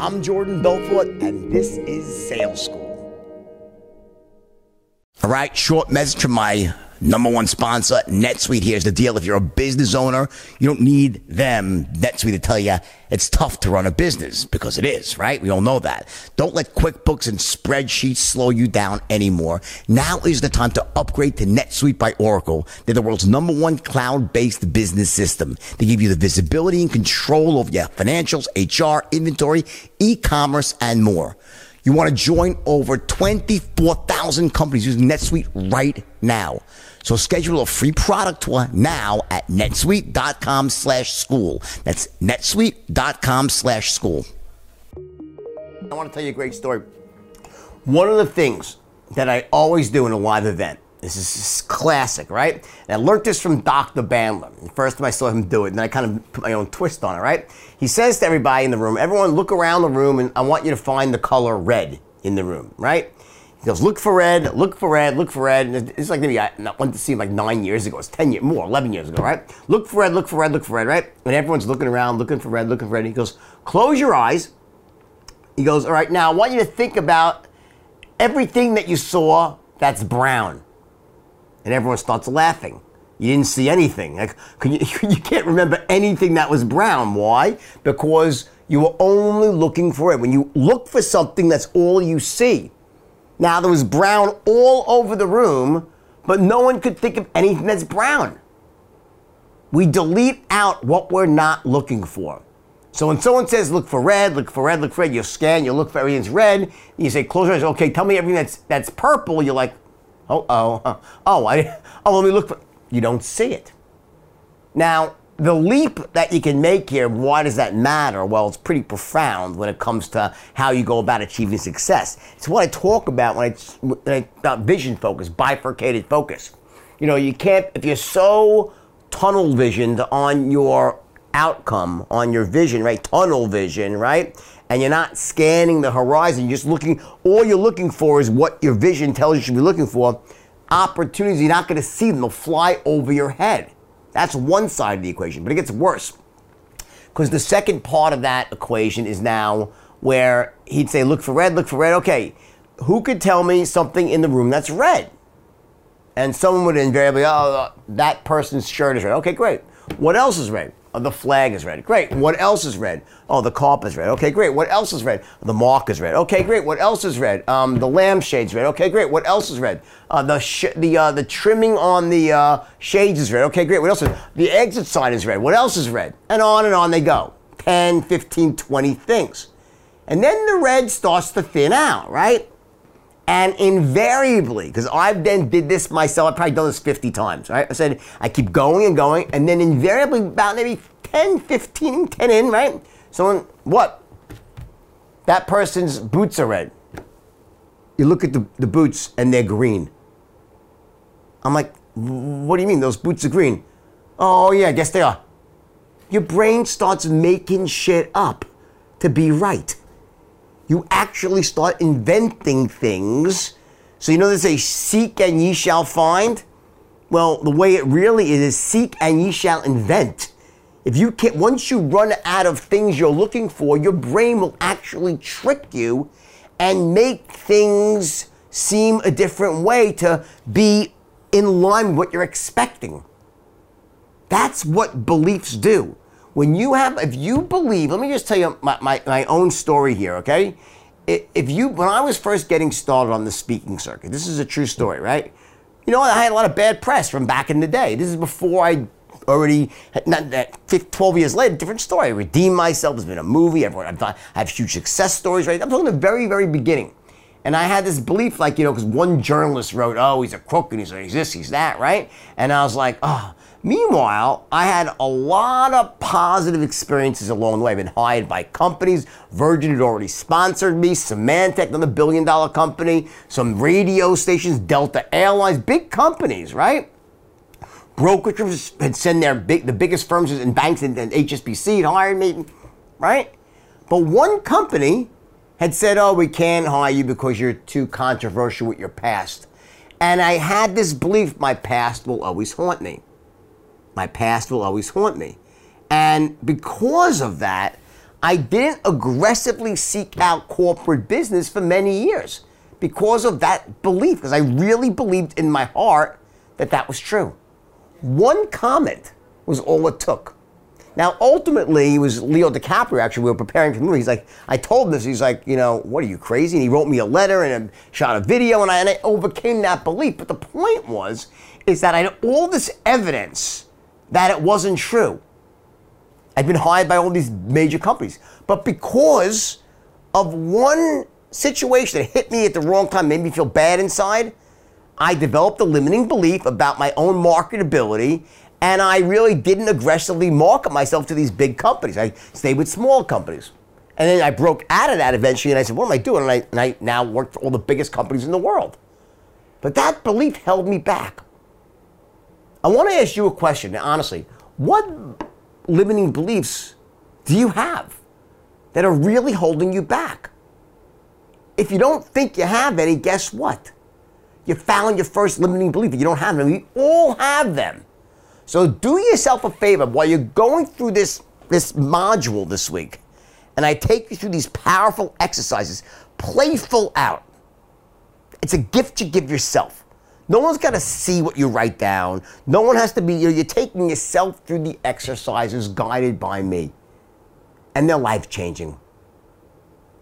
I'm Jordan Belfort, and this is Sales School. All right, short message from my number one sponsor, NetSuite. Here's the deal. If you're a business owner, you don't need them, NetSuite, to tell you it's tough to run a business because it is, right? We all know that. Don't let QuickBooks and spreadsheets slow you down anymore. Now is the time to upgrade to NetSuite by Oracle. They're the world's number one cloud-based business system. They give you the visibility and control of your financials, HR, inventory, e-commerce, and more. You want to join over 24,000 companies using NetSuite right now. So schedule a free product tour now at netsuite.com slash school. That's netsuite.com slash school. I want to tell you a great story. One of the things that I always do in a live event, this is classic, right? And I learned this from Dr. Bandler. The first time I saw him do it, and then I kind of put my own twist on it, right? He says to everybody in the room, everyone look around the room and I want you to find the color red in the room, right? He goes, look for red, look for red, look for red. And it's like maybe I went to see him like nine years ago. It's 10 years, more, 11 years ago, right? Look for red, look for red, look for red, right? And everyone's looking around, looking for red, looking for red. He goes, close your eyes. He goes, all right, now I want you to think about everything that you saw that's brown. And everyone starts laughing. You didn't see anything. Like, you, you can't remember anything that was brown. Why? Because you were only looking for it. When you look for something, that's all you see. Now, there was brown all over the room, but no one could think of anything that's brown. We delete out what we're not looking for. So when someone says, look for red, look for red, look for red, you scan, you look for everything's red, you say, close your eyes, okay, tell me everything that's, that's purple, you're like, oh, oh, oh, I, oh, let me look for, you don't see it. Now, the leap that you can make here, why does that matter? Well, it's pretty profound when it comes to how you go about achieving success. It's what I talk about when I, when I about vision focus, bifurcated focus. You know, you can't, if you're so tunnel visioned on your outcome, on your vision, right? Tunnel vision, right? And you're not scanning the horizon, you're just looking, all you're looking for is what your vision tells you should be looking for. Opportunities, you're not going to see them, they'll fly over your head. That's one side of the equation, but it gets worse. Because the second part of that equation is now where he'd say, look for red, look for red. Okay, who could tell me something in the room that's red? And someone would invariably, oh, that person's shirt is red. Okay, great. What else is red? Oh, the flag is red. Great. What else is red? Oh, the carpet is red. Okay, great. What else is red? The mark is red. Okay, great. What else is red? Um, the lampshade's red. Okay, great. What else is red? Uh, the the uh, the trimming on the uh, shades is red. Okay, great. What else is The exit sign is red. What else is red? And on and on they go. 10, 15, 20 things. And then the red starts to thin out, right? And invariably, because I've then did this myself, I've probably done this 50 times, right? I said, I keep going and going, and then invariably, about maybe 10, 15, 10 in, right? Someone, what? That person's boots are red. You look at the, the boots and they're green. I'm like, what do you mean? Those boots are green? Oh, yeah, I guess they are. Your brain starts making shit up to be right you actually start inventing things. So you know they say, seek and ye shall find? Well, the way it really is is seek and ye shall invent. If you can once you run out of things you're looking for, your brain will actually trick you and make things seem a different way to be in line with what you're expecting. That's what beliefs do when you have, if you believe, let me just tell you my, my, my own story here, okay? If you, when I was first getting started on the speaking circuit, this is a true story, right? You know, I had a lot of bad press from back in the day. This is before I already, not that 12 years later, different story. I redeemed myself. There's been a movie. Everyone, I've I have huge success stories, right? I'm talking the very, very beginning. And I had this belief, like, you know, because one journalist wrote, oh, he's a crook and he's, he's this, he's that, right? And I was like, oh, Meanwhile, I had a lot of positive experiences along the way. I've been hired by companies. Virgin had already sponsored me. Symantec, another billion dollar company. Some radio stations, Delta Airlines, big companies, right? Brokerages had sent their big, the biggest firms in banks and, and HSBC had hired me, right? But one company had said, oh, we can't hire you because you're too controversial with your past. And I had this belief my past will always haunt me. My past will always haunt me. And because of that, I didn't aggressively seek out corporate business for many years because of that belief, because I really believed in my heart that that was true. One comment was all it took. Now, ultimately, it was Leo DiCaprio. Actually, we were preparing for the movie. He's like, I told him this. He's like, you know, what are you crazy? And he wrote me a letter and shot a video, and I, and I overcame that belief. But the point was, is that I had all this evidence that it wasn't true. I'd been hired by all these major companies, but because of one situation that hit me at the wrong time, made me feel bad inside. I developed a limiting belief about my own marketability and I really didn't aggressively market myself to these big companies. I stayed with small companies. And then I broke out of that eventually and I said, what am I doing? And I, and I now work for all the biggest companies in the world. But that belief held me back. I want to ask you a question, honestly. What limiting beliefs do you have that are really holding you back? If you don't think you have any, guess what? You found your first limiting belief. You don't have them. We all have them. So do yourself a favor while you're going through this, this module this week, and I take you through these powerful exercises, playful out. It's a gift you give yourself. No one's got to see what you write down. No one has to be, you know, you're taking yourself through the exercises guided by me. And they're life changing.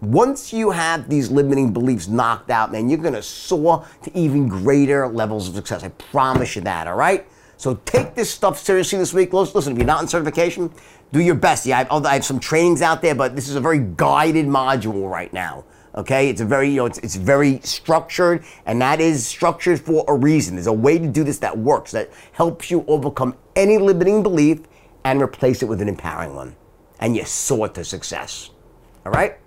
Once you have these limiting beliefs knocked out, man, you're going to soar to even greater levels of success. I promise you that, all right? So take this stuff seriously this week. Listen, if you're not in certification, do your best. Yeah, I have, I have some trainings out there, but this is a very guided module right now. Okay, it's a very you know it's, it's very structured, and that is structured for a reason. There's a way to do this that works that helps you overcome any limiting belief and replace it with an empowering one, and you soar to success. All right.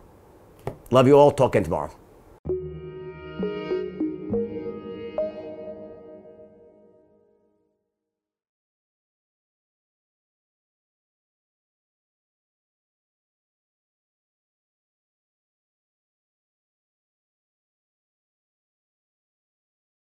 Love you all. Talk again tomorrow.